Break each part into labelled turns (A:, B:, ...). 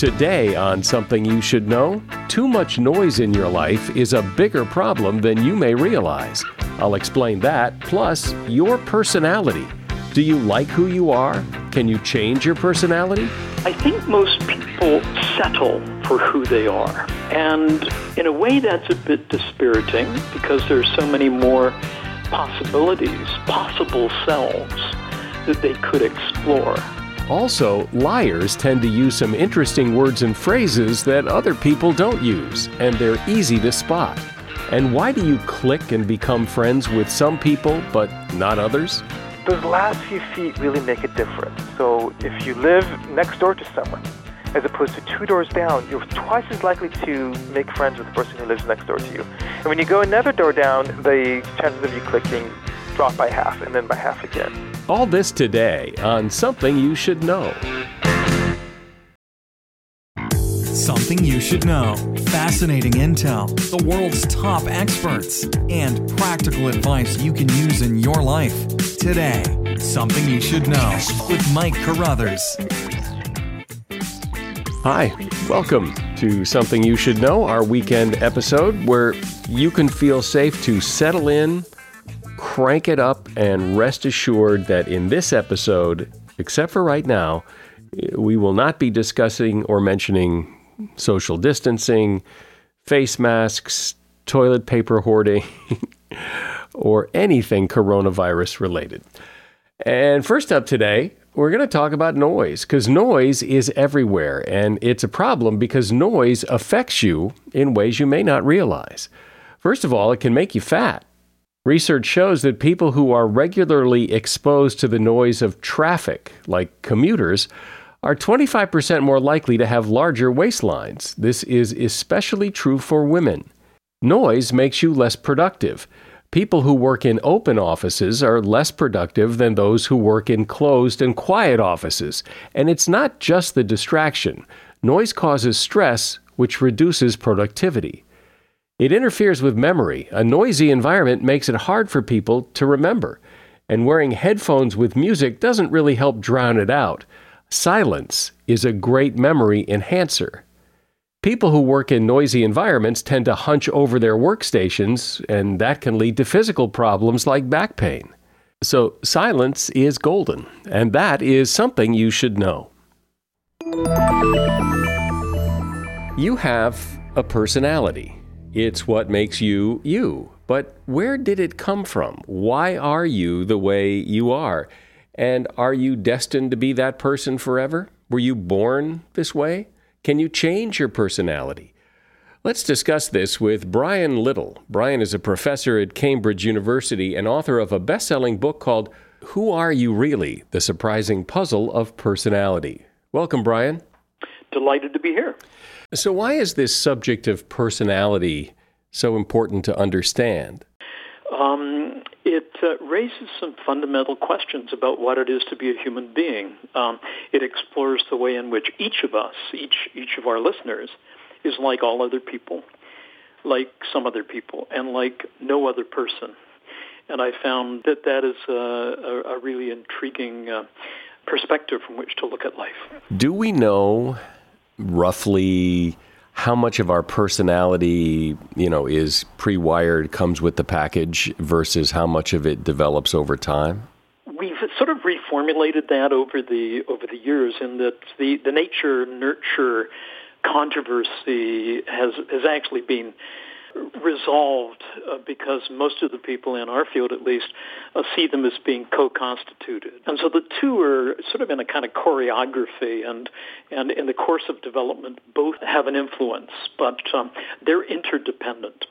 A: Today, on Something You Should Know, too much noise in your life is a bigger problem than you may realize. I'll explain that, plus your personality. Do you like who you are? Can you change your personality?
B: I think most people settle for who they are. And in a way, that's a bit dispiriting because there's so many more possibilities, possible selves that they could explore.
A: Also, liars tend to use some interesting words and phrases that other people don't use, and they're easy to spot. And why do you click and become friends with some people but not others?
C: Those last few feet really make a difference. So if you live next door to someone, as opposed to two doors down, you're twice as likely to make friends with the person who lives next door to you. And when you go another door down, the chances of you clicking drop by half and then by half again.
A: All this today on Something You Should Know.
D: Something you should know. Fascinating intel, the world's top experts, and practical advice you can use in your life. Today, Something You Should Know with Mike Carruthers.
A: Hi, welcome to Something You Should Know, our weekend episode where you can feel safe to settle in, crank it up, and rest assured that in this episode, except for right now, we will not be discussing or mentioning social distancing, face masks, toilet paper hoarding, or anything coronavirus related. And first up today, we're going to talk about noise because noise is everywhere and it's a problem because noise affects you in ways you may not realize. First of all, it can make you fat. Research shows that people who are regularly exposed to the noise of traffic, like commuters, are 25% more likely to have larger waistlines. This is especially true for women. Noise makes you less productive. People who work in open offices are less productive than those who work in closed and quiet offices. And it's not just the distraction. Noise causes stress, which reduces productivity. It interferes with memory. A noisy environment makes it hard for people to remember. And wearing headphones with music doesn't really help drown it out. Silence is a great memory enhancer. People who work in noisy environments tend to hunch over their workstations, and that can lead to physical problems like back pain. So, silence is golden, and that is something you should know. You have a personality. It's what makes you you. But where did it come from? Why are you the way you are? And are you destined to be that person forever? Were you born this way? Can you change your personality? Let's discuss this with Brian Little. Brian is a professor at Cambridge University and author of a best selling book called Who Are You Really? The Surprising Puzzle of Personality. Welcome, Brian.
B: Delighted to be here.
A: So, why is this subject of personality so important to understand?
B: Um, it uh, raises some fundamental questions about what it is to be a human being. Um, it explores the way in which each of us, each each of our listeners, is like all other people, like some other people, and like no other person. And I found that that is a, a, a really intriguing uh, perspective from which to look at life.
A: Do we know roughly how much of our personality, you know, is pre-wired, comes with the package, versus how much of it develops over time?
B: We've sort of reformulated that over the over the years, in that the the nature nurture controversy has has actually been resolved uh, because most of the people in our field, at least, uh, see them as being co-constituted, and so the two are sort of in a kind of choreography, and and in the course of development, both have an influence, but um, they're interdependent.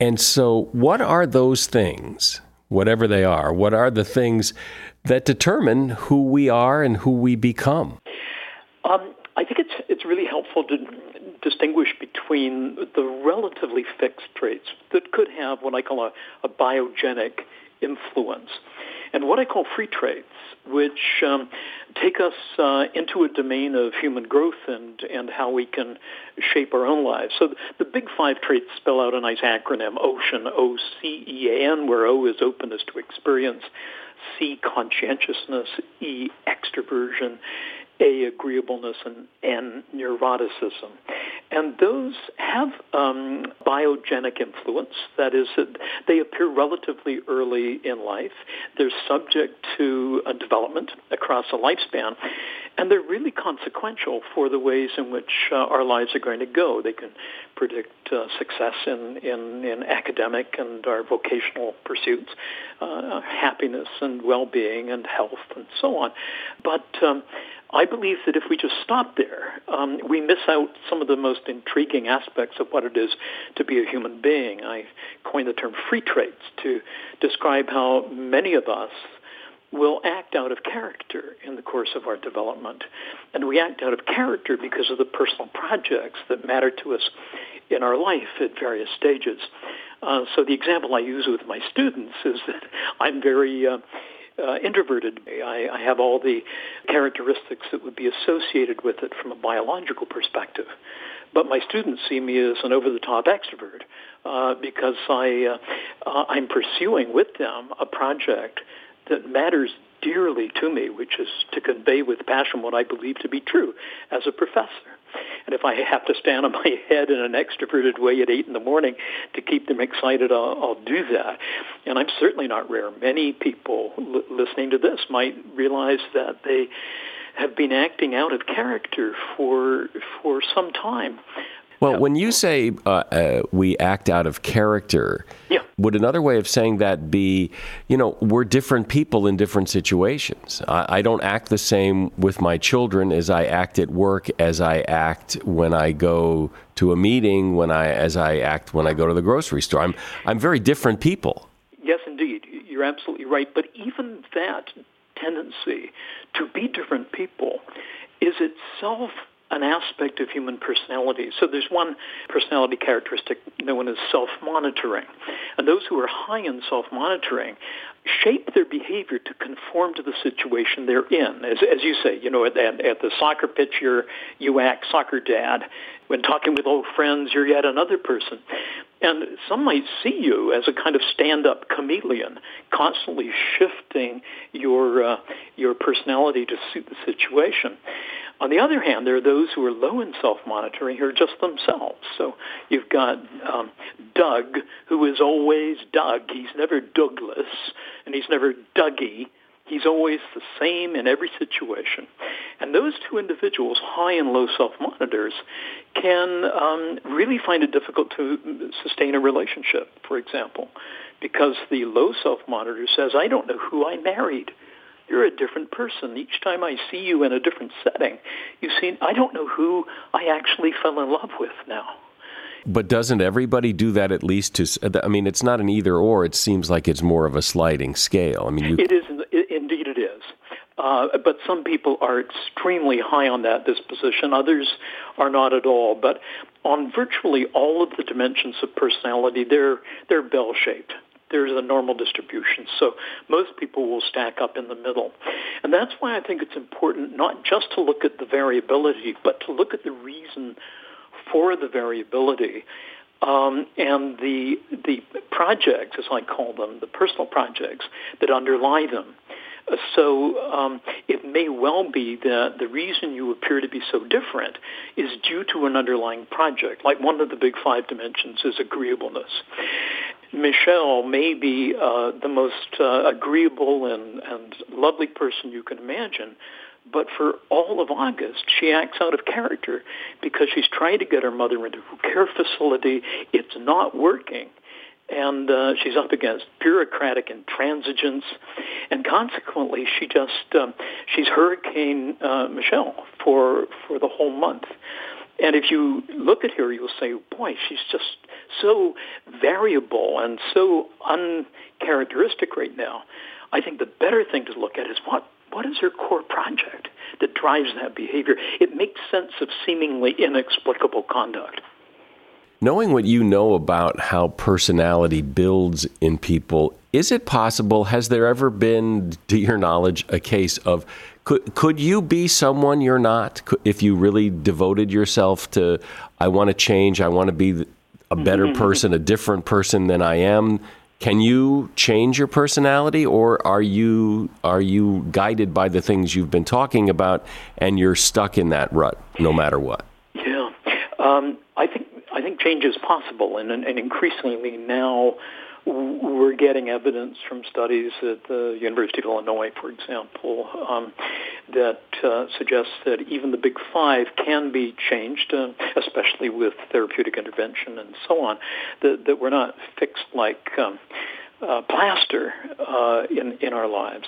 A: And so, what are those things, whatever they are? What are the things that determine who we are and who we become?
B: Um, I think it's it's really helpful to distinguish between the relatively fixed traits that could have what I call a, a biogenic influence and what I call free traits, which um, take us uh, into a domain of human growth and, and how we can shape our own lives. So the big five traits spell out a nice acronym, OCEAN, O-C-E-A-N, where O is openness to experience, C, conscientiousness, E, extroversion, A, agreeableness, and N, neuroticism. And those have um, biogenic influence. That is, they appear relatively early in life. They're subject to development across a lifespan. And they're really consequential for the ways in which uh, our lives are going to go. They can predict uh, success in, in, in, academic and our vocational pursuits, uh, happiness and well-being and health and so on. But um, I believe that if we just stop there, um, we miss out some of the most intriguing aspects of what it is to be a human being. I coined the term free traits to describe how many of us will act out of character in the course of our development. And we act out of character because of the personal projects that matter to us in our life at various stages. Uh, so the example I use with my students is that I'm very uh, uh, introverted. I, I have all the characteristics that would be associated with it from a biological perspective. But my students see me as an over-the-top extrovert uh, because I, uh, uh, I'm pursuing with them a project that matters dearly to me, which is to convey with passion what I believe to be true as a professor. And if I have to stand on my head in an extroverted way at 8 in the morning to keep them excited, I'll, I'll do that. And I'm certainly not rare. Many people l- listening to this might realize that they have been acting out of character for for some time.
A: Well, when you say uh, uh, we act out of character,
B: yeah.
A: would another way of saying that be, you know, we're different people in different situations. I, I, don't act the same with my children as I act at work, as I act when I go to a meeting, when I as I act when I go to the grocery store. I'm I'm very different people.
B: Yes, indeed, you're absolutely right. But even that tendency to be different people is itself an aspect of human personality. So there's one personality characteristic known as self-monitoring. And those who are high in self-monitoring shape their behavior to conform to the situation they're in. As, as you say, you know, at, at the soccer pitch, you're, you act soccer dad. When talking with old friends, you're yet another person. And some might see you as a kind of stand-up chameleon, constantly shifting your, uh, your personality to suit the situation. On the other hand, there are those who are low in self-monitoring who are just themselves. So you've got um, Doug, who is always Doug. He's never Douglas, and he's never Dougie. He's always the same in every situation. And those two individuals, high and low self-monitors, can um, really find it difficult to sustain a relationship, for example, because the low self-monitor says, I don't know who I married you're a different person. Each time I see you in a different setting, you see, I don't know who I actually fell in love with now.
A: But doesn't everybody do that at least to? I mean, it's not an either or. It seems like it's more of a sliding scale. I mean, you,
B: it is indeed it is. Uh, but some people are extremely high on that disposition. Others are not at all. But on virtually all of the dimensions of personality, they're they're bell shaped there's a normal distribution. So most people will stack up in the middle. And that's why I think it's important not just to look at the variability, but to look at the reason for the variability. Um, and the the projects, as I call them, the personal projects that underlie them. So um, it may well be that the reason you appear to be so different is due to an underlying project. Like one of the big five dimensions is agreeableness. Michelle may be uh, the most uh, agreeable and, and lovely person you can imagine, but for all of August, she acts out of character because she's trying to get her mother into a care facility. It's not working. And uh, she's up against bureaucratic intransigence, and consequently, she just um, she's Hurricane uh, Michelle for for the whole month. And if you look at her, you'll say, boy, she's just so variable and so uncharacteristic right now. I think the better thing to look at is what what is her core project that drives that behavior? It makes sense of seemingly inexplicable conduct.
A: Knowing what you know about how personality builds in people, is it possible, has there ever been, to your knowledge, a case of could, could you be someone you're not if you really devoted yourself to, I want to change, I want to be a better mm-hmm. person, a different person than I am? Can you change your personality, or are you are you guided by the things you've been talking about, and you're stuck in that rut no matter what?
B: Yeah, um, I think I think change is possible, and, and increasingly now we're getting evidence from studies at the University of Illinois, for example, um, that uh, suggests that even the big five can be changed, uh, especially with therapeutic intervention and so on. That, that we're not fixed like um, uh, plaster uh, in in our lives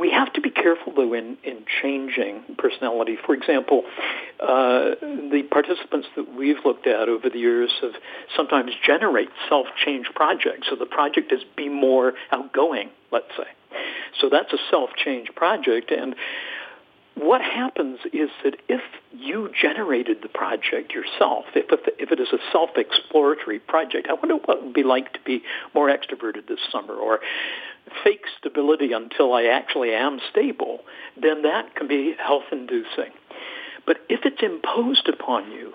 B: we have to be careful, though, in, in changing personality. For example, uh, the participants that we've looked at over the years have sometimes generate self-change projects. So the project is be more outgoing, let's say. So that's a self-change project. And what happens is that if you generated the project yourself, if, if it is a self-exploratory project, I wonder what it would be like to be more extroverted this summer, or fake stability until I actually am stable, then that can be health-inducing. But if it's imposed upon you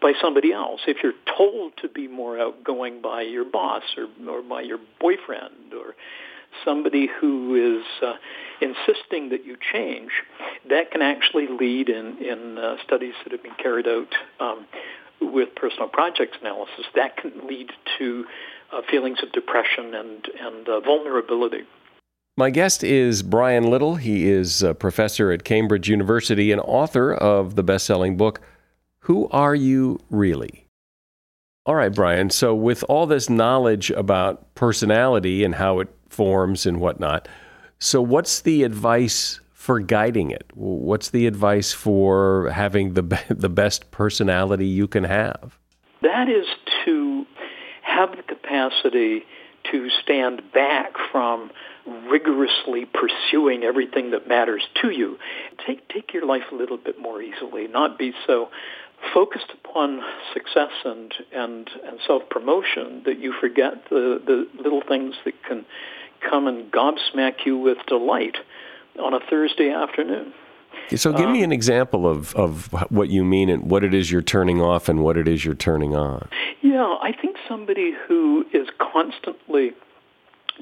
B: by somebody else, if you're told to be more outgoing by your boss or, or by your boyfriend or somebody who is uh, insisting that you change, that can actually lead in, in uh, studies that have been carried out um, with personal projects analysis, that can lead to uh, feelings of depression and, and uh, vulnerability.
A: My guest is Brian Little. He is a professor at Cambridge University and author of the best selling book, Who Are You Really? All right, Brian. So, with all this knowledge about personality and how it forms and whatnot, so what's the advice for guiding it? What's the advice for having the, the best personality you can have?
B: That is to have the capacity to stand back from rigorously pursuing everything that matters to you. Take take your life a little bit more easily, not be so focused upon success and and, and self promotion that you forget the, the little things that can come and gobsmack you with delight on a Thursday afternoon.
A: So, give um, me an example of, of what you mean and what it is you're turning off and what it is you're turning on.
B: Yeah, I think somebody who is constantly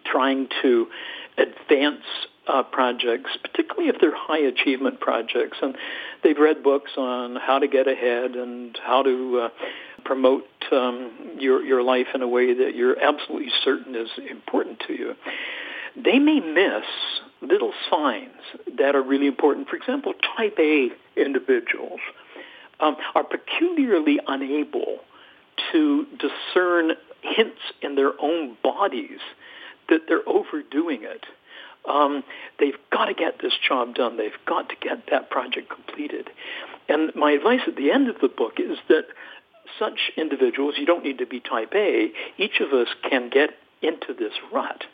B: trying to advance uh, projects, particularly if they're high achievement projects, and they've read books on how to get ahead and how to uh, promote um, your your life in a way that you're absolutely certain is important to you. They may miss little signs that are really important. For example, type A individuals um, are peculiarly unable to discern hints in their own bodies that they're overdoing it. Um, they've got to get this job done. They've got to get that project completed. And my advice at the end of the book is that such individuals, you don't need to be type A, each of us can get into this rut,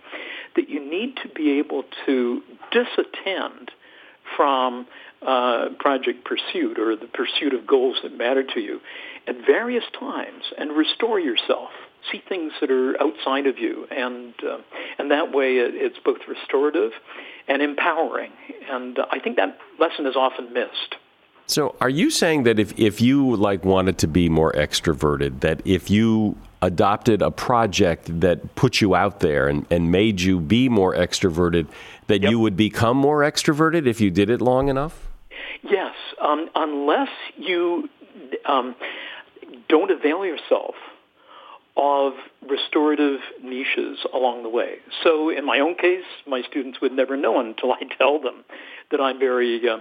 B: that you need to be able to disattend from uh, project pursuit or the pursuit of goals that matter to you at various times and restore yourself. See things that are outside of you, and uh, and that way it, it's both restorative and empowering. And I think that lesson is often missed.
A: So, are you saying that if, if you like wanted to be more extroverted, that if you adopted a project that put you out there and, and made you be more extroverted, that yep. you would become more extroverted if you did it long enough?
B: Yes, um, unless you um, don't avail yourself of restorative niches along the way. So in my own case, my students would never know until I tell them that I'm very uh,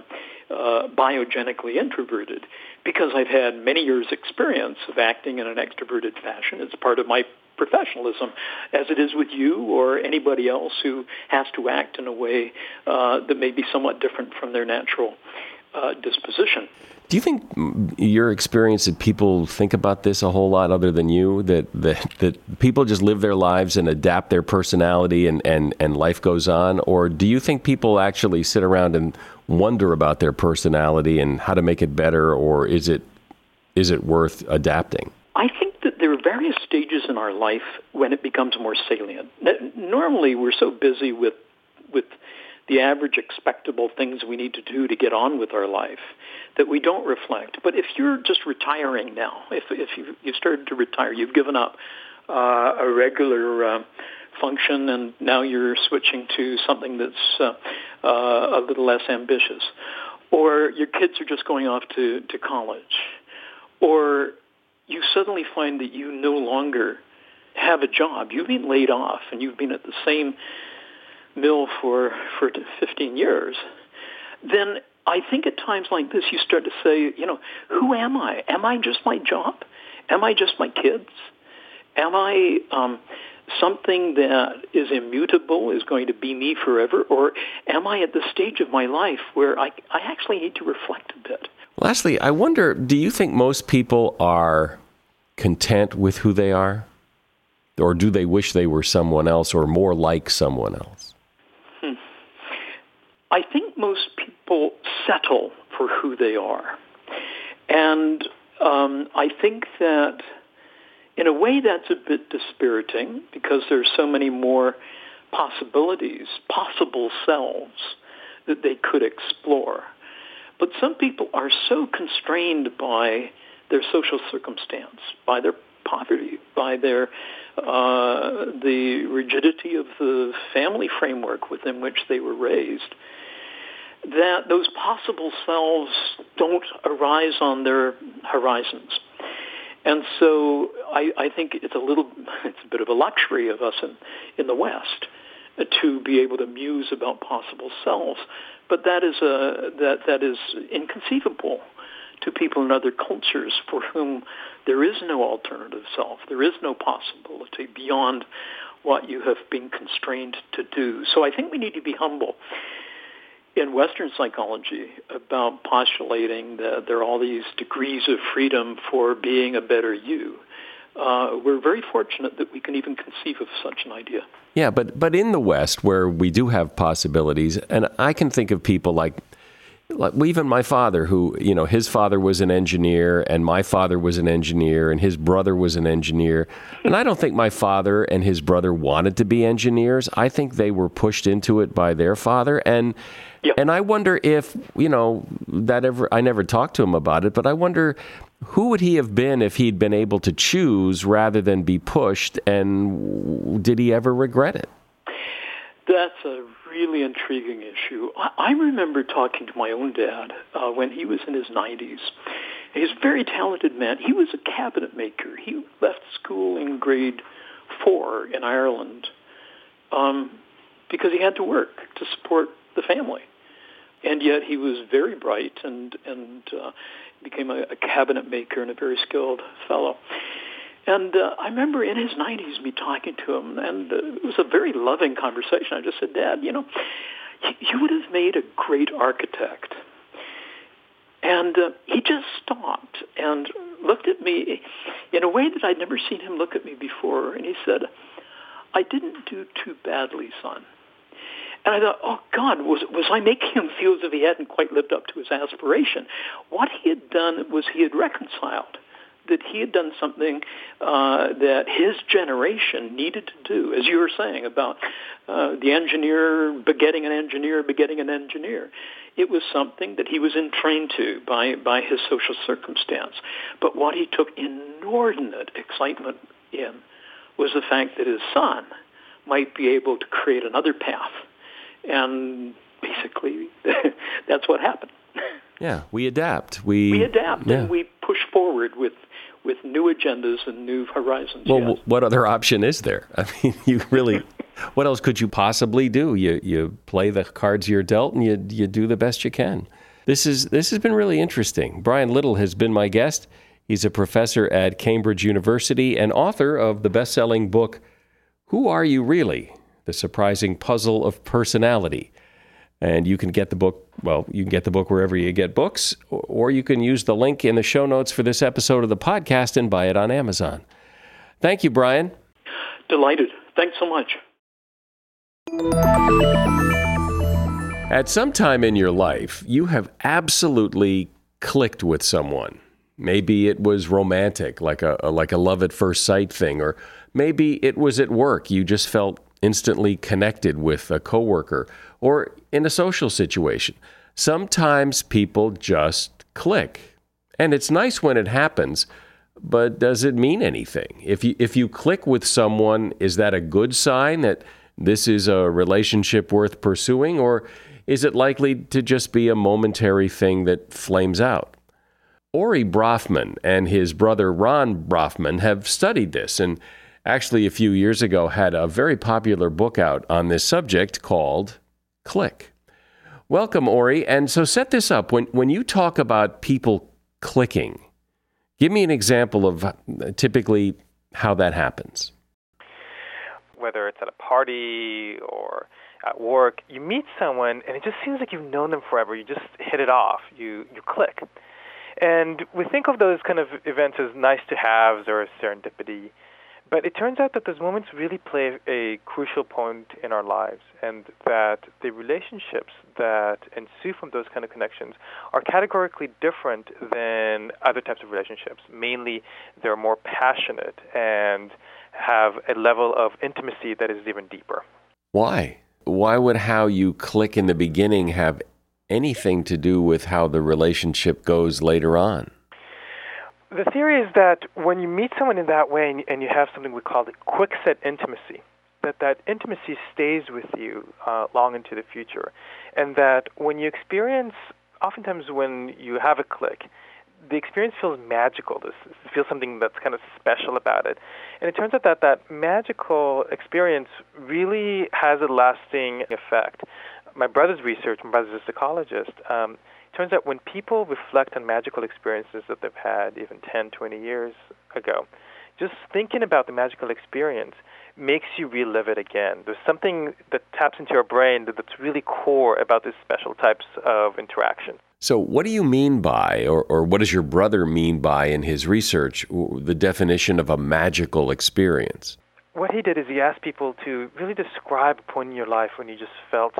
B: uh, biogenically introverted because I've had many years experience of acting in an extroverted fashion. It's part of my professionalism, as it is with you or anybody else who has to act in a way uh, that may be somewhat different from their natural uh, disposition.
A: Do you think your experience that people think about this a whole lot other than you? That that, that people just live their lives and adapt their personality and, and, and life goes on? Or do you think people actually sit around and wonder about their personality and how to make it better, or is it is it worth adapting?
B: I think that there are various stages in our life when it becomes more salient. Normally, we're so busy with with the average expectable things we need to do to get on with our life that we don't reflect. But if you're just retiring now, if, if you've, you've started to retire, you've given up uh, a regular uh, function, and now you're switching to something that's uh, uh, a little less ambitious. Or your kids are just going off to, to college. Or you suddenly find that you no longer have a job. You've been laid off, and you've been at the same mill for, for 15 years. Then I think at times like this, you start to say, you know, who am I? Am I just my job? Am I just my kids? Am I um, something that is immutable, is going to be me forever? Or am I at the stage of my life where I, I actually need to reflect a bit?
A: Lastly, I wonder do you think most people are content with who they are? Or do they wish they were someone else or more like someone else?
B: I think most people settle for who they are. And um, I think that in a way that's a bit dispiriting because there's so many more possibilities, possible selves that they could explore. But some people are so constrained by their social circumstance, by their poverty, by their uh, the rigidity of the family framework within which they were raised, that those possible selves don't arise on their horizons. And so I, I think it's a little, it's a bit of a luxury of us in, in the West to be able to muse about possible selves. But that is, a, that, that is inconceivable to people in other cultures for whom there is no alternative self. There is no possibility beyond what you have been constrained to do. So I think we need to be humble in Western psychology about postulating that there are all these degrees of freedom for being a better you. Uh, we're very fortunate that we can even conceive of such an idea.
A: Yeah, but but in the West, where we do have possibilities, and I can think of people like like even my father who you know his father was an engineer and my father was an engineer and his brother was an engineer. And i don't think my father and his brother wanted to be engineers. I think they were pushed into it by their father. And yep. and i wonder if you know that ever i never talked to him about it but i wonder who would he have been if he'd been able to choose rather than be pushed and did he ever regret it
B: that's a really intriguing issue. I, remember talking to my own dad uh, when he was in his 90s. He's a very talented man. He was a cabinet maker. He left school in grade four in Ireland um, because he had to work to support the family. And yet he was very bright and, and uh, became a, a cabinet maker and a very skilled fellow. And uh, I remember in his 90s me talking to him, and uh, it was a very loving conversation. I just said, Dad, you know, you would have made a great architect. And uh, he just stopped and looked at me in a way that I'd never seen him look at me before. And he said, I didn't do too badly, son. And I thought, oh God, was was I making him feel as if he hadn't quite lived up to his aspiration? What he had done was he had reconciled that he had done something uh, that his generation needed to do, as you were saying about uh, the engineer begetting an engineer begetting an engineer. It was something that he was entrained to by, by his social circumstance. But what he took inordinate excitement in was the fact that his son might be able to create another path. And basically, that's what happened.
A: Yeah, we adapt. We,
B: we adapt yeah. and we push forward with with new agendas and new horizons.
A: Well,
B: yes.
A: what other option is there? I mean, you really, what else could you possibly do? You you play the cards you're dealt, and you you do the best you can. This is this has been really interesting. Brian Little has been my guest. He's a professor at Cambridge University and author of the best-selling book "Who Are You Really: The Surprising Puzzle of Personality." And you can get the book, well, you can get the book wherever you get books, or you can use the link in the show notes for this episode of the podcast and buy it on Amazon. Thank you, Brian.
B: Delighted. Thanks so much.
A: At some time in your life, you have absolutely clicked with someone. Maybe it was romantic, like a, like a love at first sight thing, or maybe it was at work. You just felt instantly connected with a coworker or in a social situation. Sometimes people just click. And it's nice when it happens, But does it mean anything? If you if you click with someone, is that a good sign that this is a relationship worth pursuing or is it likely to just be a momentary thing that flames out? Ori Brafman and his brother Rom Brafman have studied this and actually a few years ago had a very popular book out on this subject called Click. Welcome, Ori. And so set this up. When, when you talk about people clicking, give me an example of uh, typically how that happens.
C: Whether it's at a party or at work, you meet someone and it just seems like you've known them forever. You just hit it off. You you click. And we think of those kind of events as nice to haves or serendipity. But it turns out that those moments really play a crucial point in our lives, and that the relationships that ensue from those kind of connections are categorically different than other types of relationships. Mainly, they're more passionate and have a level of intimacy that is even deeper.
A: Why? Why would how you click in the beginning have anything to do with how the relationship goes later on?
C: The theory is that when you meet someone in that way and, and you have something we call the quickset intimacy, that that intimacy stays with you uh, long into the future, and that when you experience, oftentimes when you have a click, the experience feels magical. This feels something that's kind of special about it, and it turns out that that magical experience really has a lasting effect. My brother's research, my brother's a psychologist. Um, turns out when people reflect on magical experiences that they've had even 10, 20 years ago, just thinking about the magical experience makes you relive it again. There's something that taps into your brain that's really core about these special types of interaction.
A: So, what do you mean by, or, or what does your brother mean by in his research, the definition of a magical experience?
C: What he did is he asked people to really describe a point in your life when you just felt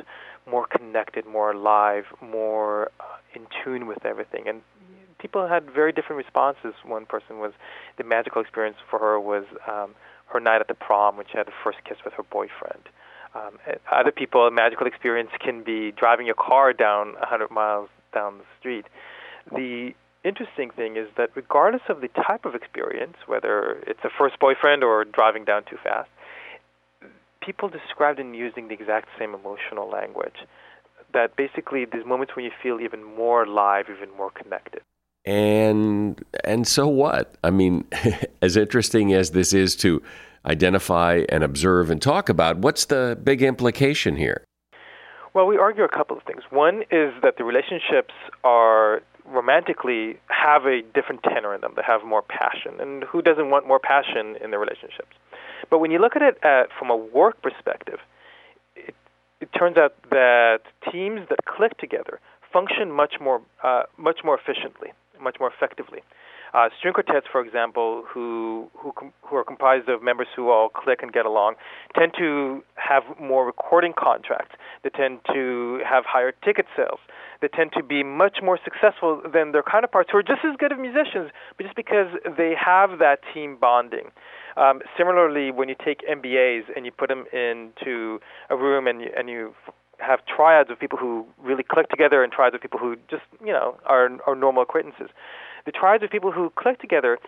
C: more connected, more alive, more uh, in tune with everything. And people had very different responses. One person was the magical experience for her was um, her night at the prom when she had the first kiss with her boyfriend. Um, other people, a magical experience can be driving your car down 100 miles down the street. The interesting thing is that regardless of the type of experience, whether it's a first boyfriend or driving down too fast, people described in using the exact same emotional language. That basically, these moments when you feel even more alive, even more connected.
A: And and so what? I mean, as interesting as this is to identify and observe and talk about, what's the big implication here?
C: Well, we argue a couple of things. One is that the relationships are romantically have a different tenor in them. They have more passion, and who doesn't want more passion in their relationships? But when you look at it at, from a work perspective, it, it turns out that teams that click together function much more uh, much more efficiently, much more effectively. Uh, string quartets, for example, who who com- who are comprised of members who all click and get along, tend to have more recording contracts. They tend to have higher ticket sales. They tend to be much more successful than their counterparts who are just as good of musicians, but just because they have that team bonding. Um, similarly, when you take MBAs and you put them into a room and you, and you have triads of people who really click together and triads of people who just you know are are normal acquaintances. The triads of people who click together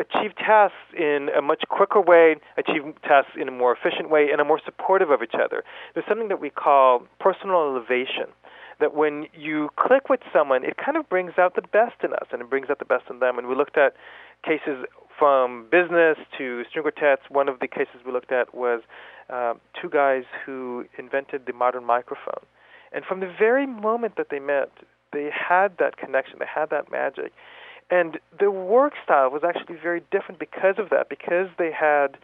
C: achieve tasks in a much quicker way, achieve tasks in a more efficient way, and are more supportive of each other. There's something that we call personal elevation. That when you click with someone, it kind of brings out the best in us, and it brings out the best in them. And we looked at cases from business to string quartets, one of the cases we looked at was uh, two guys who invented the modern microphone. And from the very moment that they met, they had that connection, they had that magic. And their work style was actually very different because of that, because they had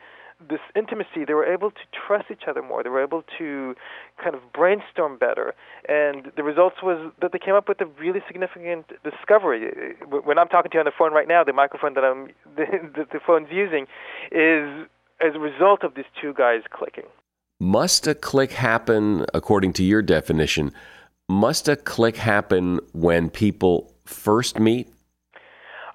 C: this intimacy, they were able to trust each other more. They were able to kind of brainstorm better. And the results was that they came up with a really significant discovery. When I'm talking to you on the phone right now, the microphone that I'm the, the phone's using is as a result of these two guys clicking.
A: Must a click happen, according to your definition, must a click happen when people first meet?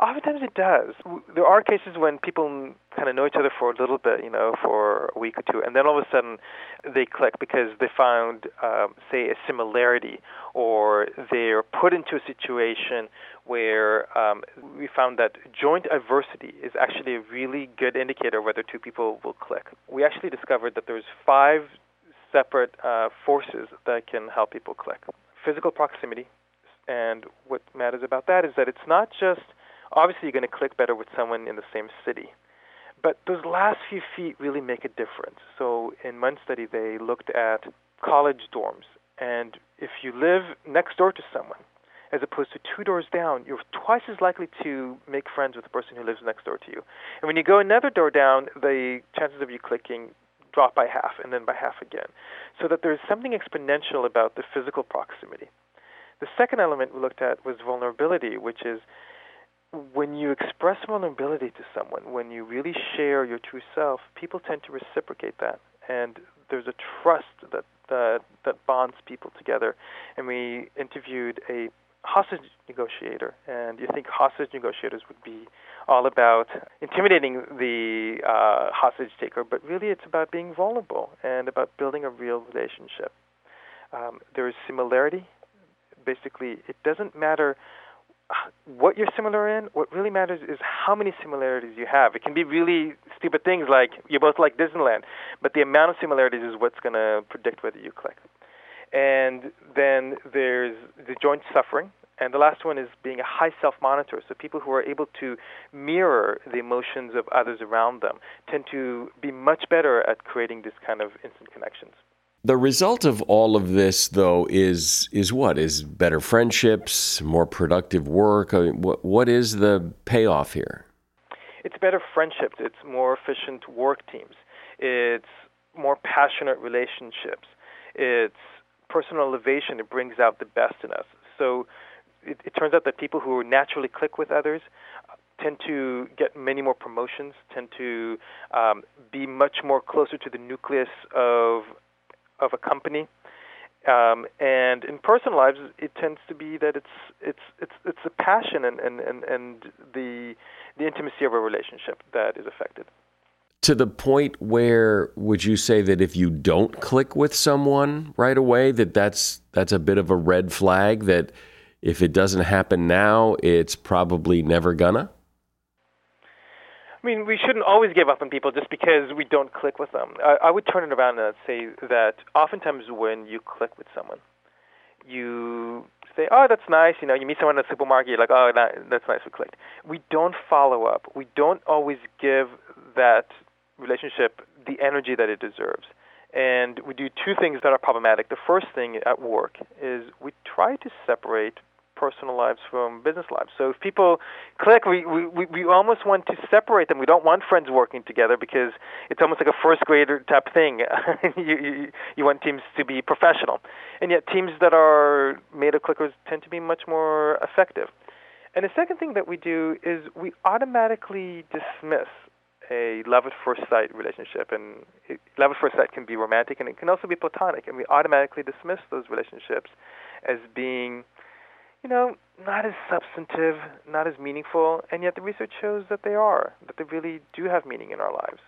C: Oftentimes it does. There are cases when people kind of know each other for a little bit, you know, for a week or two, and then all of a sudden they click because they found, um, say, a similarity, or they're put into a situation where um, we found that joint adversity is actually a really good indicator whether two people will click. We actually discovered that there's five separate uh, forces that can help people click. Physical proximity, and what matters about that is that it's not just obviously you're going to click better with someone in the same city. But those last few feet really make a difference. So in one study, they looked at college dorms. And if you live next door to someone, as opposed to two doors down, you're twice as likely to make friends with the person who lives next door to you. And when you go another door down, the chances of you clicking drop by half and then by half again. So that there's something exponential about the physical proximity. The second element we looked at was vulnerability, which is when you express vulnerability to someone, when you really share your true self, people tend to reciprocate that, and there's a trust that that, that bonds people together. And we interviewed a hostage negotiator, and you think hostage negotiators would be all about intimidating the uh, hostage taker, but really it's about being vulnerable and about building a real relationship. Um, there is similarity. Basically, it doesn't matter what you're similar in, what really matters is how many similarities you have. It can be really stupid things like you both like Disneyland, but the amount of similarities is what's going to predict whether you click. And then there's the joint suffering. And the last one is being a high self monitor. So people who are able to mirror the emotions of others around them tend to be much better at creating this kind of instant connections.
A: The result of all of this, though, is is what is better friendships, more productive work. I mean, what what is the payoff here?
C: It's better friendships. It's more efficient work teams. It's more passionate relationships. It's personal elevation. It brings out the best in us. So it, it turns out that people who naturally click with others tend to get many more promotions, tend to um, be much more closer to the nucleus of of a company. Um, and in personal lives, it tends to be that it's it's it's it's the passion and, and, and, and the the intimacy of a relationship that is affected.
A: To the point where would you say that if you don't click with someone right away, that that's that's a bit of a red flag that if it doesn't happen now, it's probably never gonna?
C: I mean, we shouldn't always give up on people just because we don't click with them. I, I would turn it around and say that oftentimes when you click with someone, you say, "Oh, that's nice." You know, you meet someone in a supermarket, you're like, "Oh, that, that's nice, we clicked." We don't follow up. We don't always give that relationship the energy that it deserves. And we do two things that are problematic. The first thing at work is we try to separate personal lives from business lives. So if people click, we, we, we almost want to separate them. We don't want friends working together because it's almost like a first grader type thing. you, you, you want teams to be professional. And yet teams that are made of clickers tend to be much more effective. And the second thing that we do is we automatically dismiss a love at first sight relationship. And love at first sight can be romantic and it can also be platonic. And we automatically dismiss those relationships as being you know, not as substantive, not as meaningful, and yet the research shows that they are, that they really do have meaning in our lives.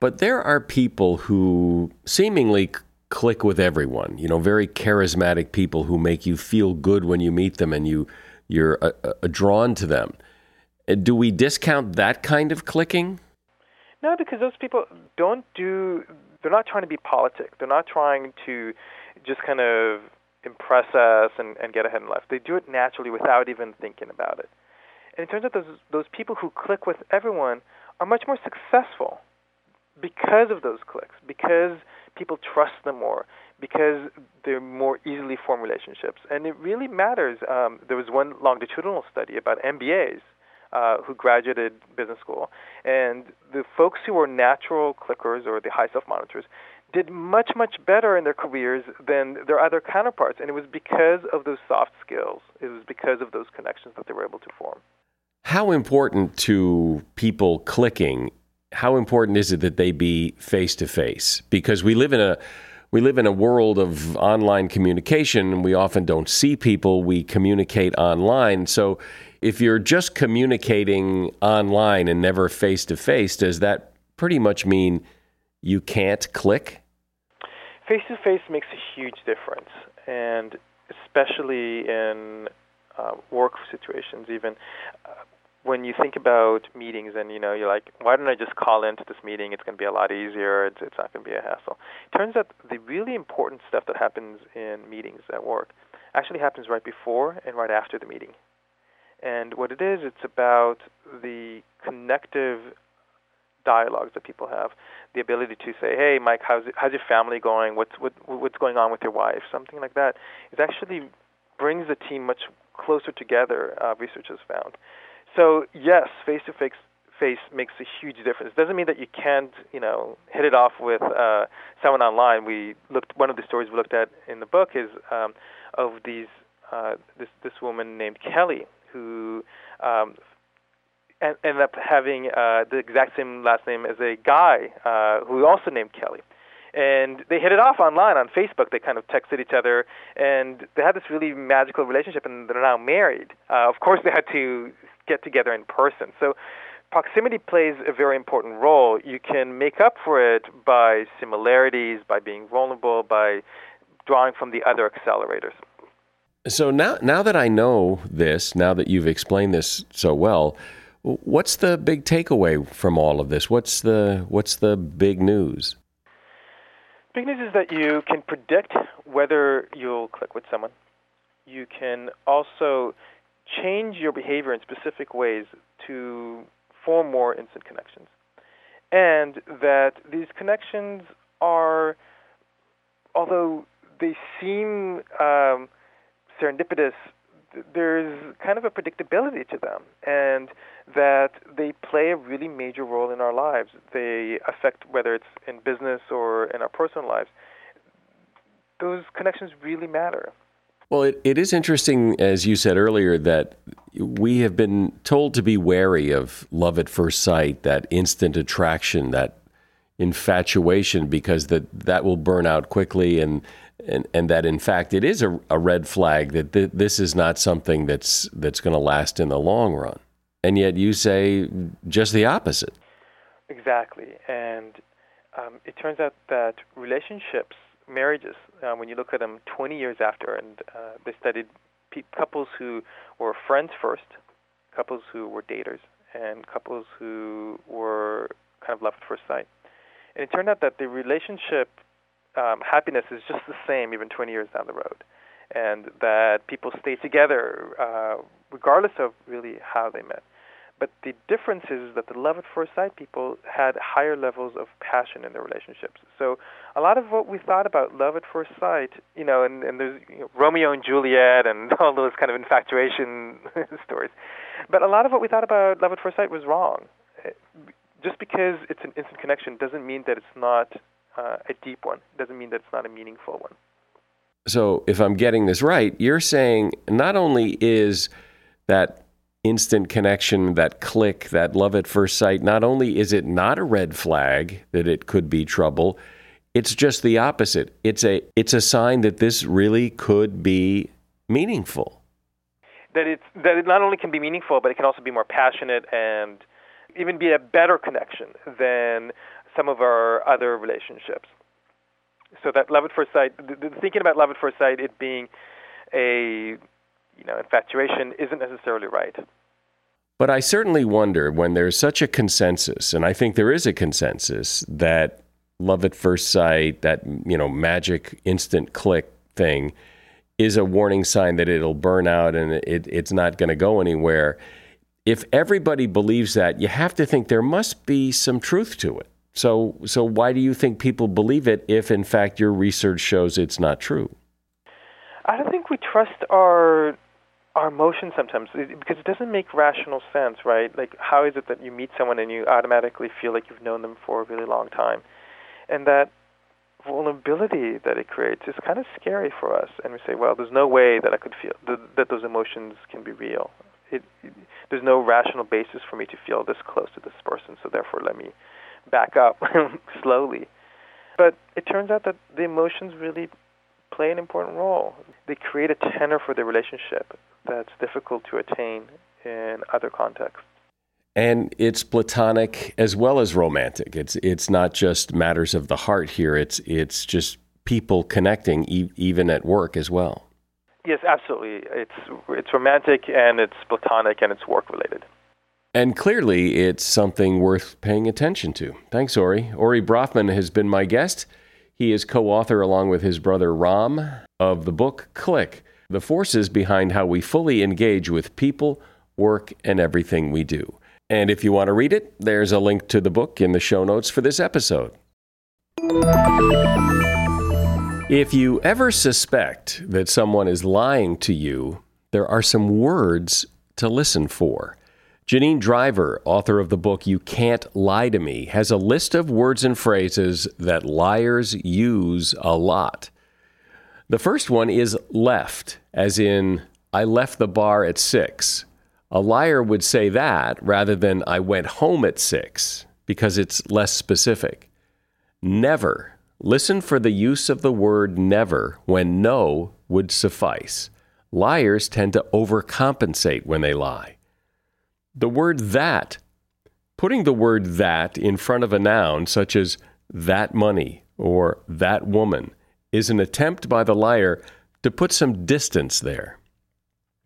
A: But there are people who seemingly click with everyone, you know, very charismatic people who make you feel good when you meet them and you you're uh, uh, drawn to them. Uh, do we discount that kind of clicking?
C: No, because those people don't do they're not trying to be politic. They're not trying to just kind of impress us and, and get ahead in life. They do it naturally without even thinking about it. And it turns out those, those people who click with everyone are much more successful because of those clicks, because people trust them more, because they're more easily form relationships. And it really matters. Um, there was one longitudinal study about MBAs uh, who graduated business school, and the folks who were natural clickers or the high self monitors did much much better in their careers than their other counterparts and it was because of those soft skills. It was because of those connections that they were able to form.
A: How important to people clicking how important is it that they be face to face because we live in a we live in a world of online communication and we often don't see people we communicate online. So if you're just communicating online and never face to face, does that pretty much mean you can't click?
C: Face to face makes a huge difference, and especially in uh, work situations, even. Uh, when you think about meetings and you know you're like why don't i just call into this meeting? It's going to be a lot easier. It's, it's not going to be a hassle. It turns out the really important stuff that happens in meetings at work actually happens right before and right after the meeting. And what it is it's about the connective dialogues that people have the ability to say hey mike how's, how's your family going what's what, what's going on with your wife something like that it actually brings the team much closer together uh, research has found so yes, face to face face makes a huge difference. It doesn't mean that you can't, you know, hit it off with uh, someone online. We looked one of the stories we looked at in the book is um, of these uh, this this woman named Kelly who um, ended up having uh, the exact same last name as a guy uh, who also named Kelly. And they hit it off online on Facebook. They kind of texted each other, and they had this really magical relationship. And they're now married. Uh, of course, they had to get together in person. So proximity plays a very important role. You can make up for it by similarities, by being vulnerable, by drawing from the other accelerators.
A: So now, now that I know this, now that you've explained this so well, what's the big takeaway from all of this? What's the what's the big news?
C: Big news is that you can predict whether you'll click with someone. You can also change your behavior in specific ways to form more instant connections. And that these connections are, although they seem um, serendipitous, there's kind of a predictability to them, and that they play a really major role in our lives. They affect whether it's in business or in our personal lives. Those connections really matter.
A: Well, it, it is interesting, as you said earlier, that we have been told to be wary of love at first sight, that instant attraction, that infatuation, because that, that will burn out quickly, and, and, and that in fact it is a, a red flag that th- this is not something that's, that's going to last in the long run. And yet you say just the opposite.
C: Exactly. And um, it turns out that relationships marriages, uh, when you look at them 20 years after, and uh, they studied pe- couples who were friends first, couples who were daters, and couples who were kind of love at first sight. And it turned out that the relationship um, happiness is just the same even 20 years down the road, and that people stay together uh, regardless of really how they met. But the difference is that the love at first sight people had higher levels of passion in their relationships. So a lot of what we thought about love at first sight, you know, and, and there's you know, Romeo and Juliet and all those kind of infatuation stories. But a lot of what we thought about love at first sight was wrong. Just because it's an instant connection doesn't mean that it's not uh, a deep one. It doesn't mean that it's not a meaningful one.
A: So, if I'm getting this right, you're saying not only is that instant connection, that click, that love at first sight, not only is it not a red flag that it could be trouble, it's just the opposite. It's a it's a sign that this really could be meaningful.
C: That it's that it not only can be meaningful, but it can also be more passionate and even be a better connection than some of our other relationships. So that love at first sight, thinking about love at first sight, it being a you know, infatuation isn't necessarily right.
A: But I certainly wonder when there's such a consensus, and I think there is a consensus that love at first sight, that you know, magic instant click thing, is a warning sign that it'll burn out and it, it's not going to go anywhere. If everybody believes that, you have to think there must be some truth to it. So, so why do you think people believe it if, in fact, your research shows it's not true?
C: I don't think we trust our our emotions sometimes because it doesn't make rational sense, right? Like, how is it that you meet someone and you automatically feel like you've known them for a really long time, and that vulnerability that it creates is kind of scary for us. And we say, well, there's no way that I could feel th- that those emotions can be real. It, it, there's no rational basis for me to feel this close to this person, so therefore let me back up slowly. But it turns out that the emotions really play an important role. They create a tenor for the relationship that's difficult to attain in other contexts.
A: And it's platonic as well as romantic. It's it's not just matters of the heart here. It's it's just people connecting e- even at work as well.
C: Yes, absolutely. It's it's romantic and it's platonic and it's work related.
A: And clearly, it's something worth paying attention to. Thanks, Ori. Ori Brafman has been my guest. He is co author, along with his brother Rom, of the book Click The Forces Behind How We Fully Engage with People, Work, and Everything We Do. And if you want to read it, there's a link to the book in the show notes for this episode. If you ever suspect that someone is lying to you, there are some words to listen for. Janine Driver, author of the book You Can't Lie to Me, has a list of words and phrases that liars use a lot. The first one is left, as in, I left the bar at six. A liar would say that rather than I went home at six, because it's less specific. Never. Listen for the use of the word never when no would suffice. Liars tend to overcompensate when they lie. The word that, putting the word that in front of a noun such as that money or that woman, is an attempt by the liar to put some distance there.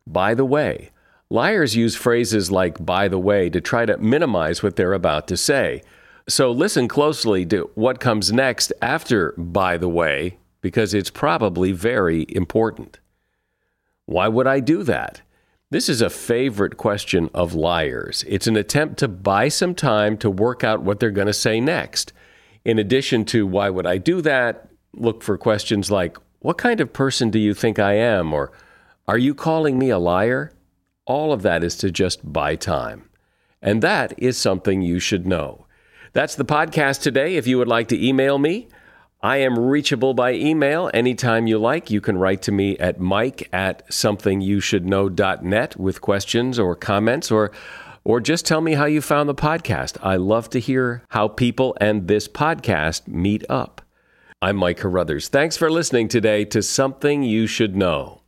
A: By the way, liars use phrases like by the way to try to minimize what they're about to say. So listen closely to what comes next after by the way, because it's probably very important. Why would I do that? This is a favorite question of liars. It's an attempt to buy some time to work out what they're going to say next. In addition to why would I do that, look for questions like what kind of person do you think I am? Or are you calling me a liar? All of that is to just buy time. And that is something you should know. That's the podcast today. If you would like to email me, I am reachable by email anytime you like. You can write to me at mike at somethingyoushouldknow.net with questions or comments or or just tell me how you found the podcast. I love to hear how people and this podcast meet up. I'm Mike Carruthers. Thanks for listening today to Something You Should Know.